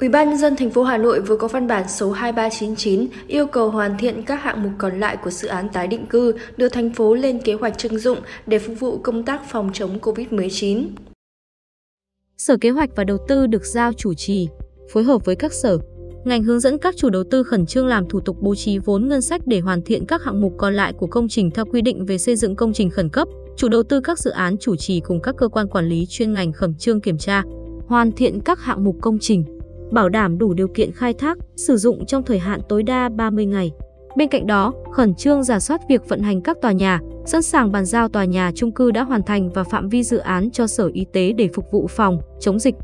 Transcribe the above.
Ủy ban nhân dân thành phố Hà Nội vừa có văn bản số 2399 yêu cầu hoàn thiện các hạng mục còn lại của dự án tái định cư đưa thành phố lên kế hoạch trưng dụng để phục vụ công tác phòng chống COVID-19. Sở Kế hoạch và Đầu tư được giao chủ trì, phối hợp với các sở, ngành hướng dẫn các chủ đầu tư khẩn trương làm thủ tục bố trí vốn ngân sách để hoàn thiện các hạng mục còn lại của công trình theo quy định về xây dựng công trình khẩn cấp. Chủ đầu tư các dự án chủ trì cùng các cơ quan quản lý chuyên ngành khẩn trương kiểm tra, hoàn thiện các hạng mục công trình, bảo đảm đủ điều kiện khai thác, sử dụng trong thời hạn tối đa 30 ngày. Bên cạnh đó, khẩn trương giả soát việc vận hành các tòa nhà, sẵn sàng bàn giao tòa nhà chung cư đã hoàn thành và phạm vi dự án cho Sở Y tế để phục vụ phòng chống dịch.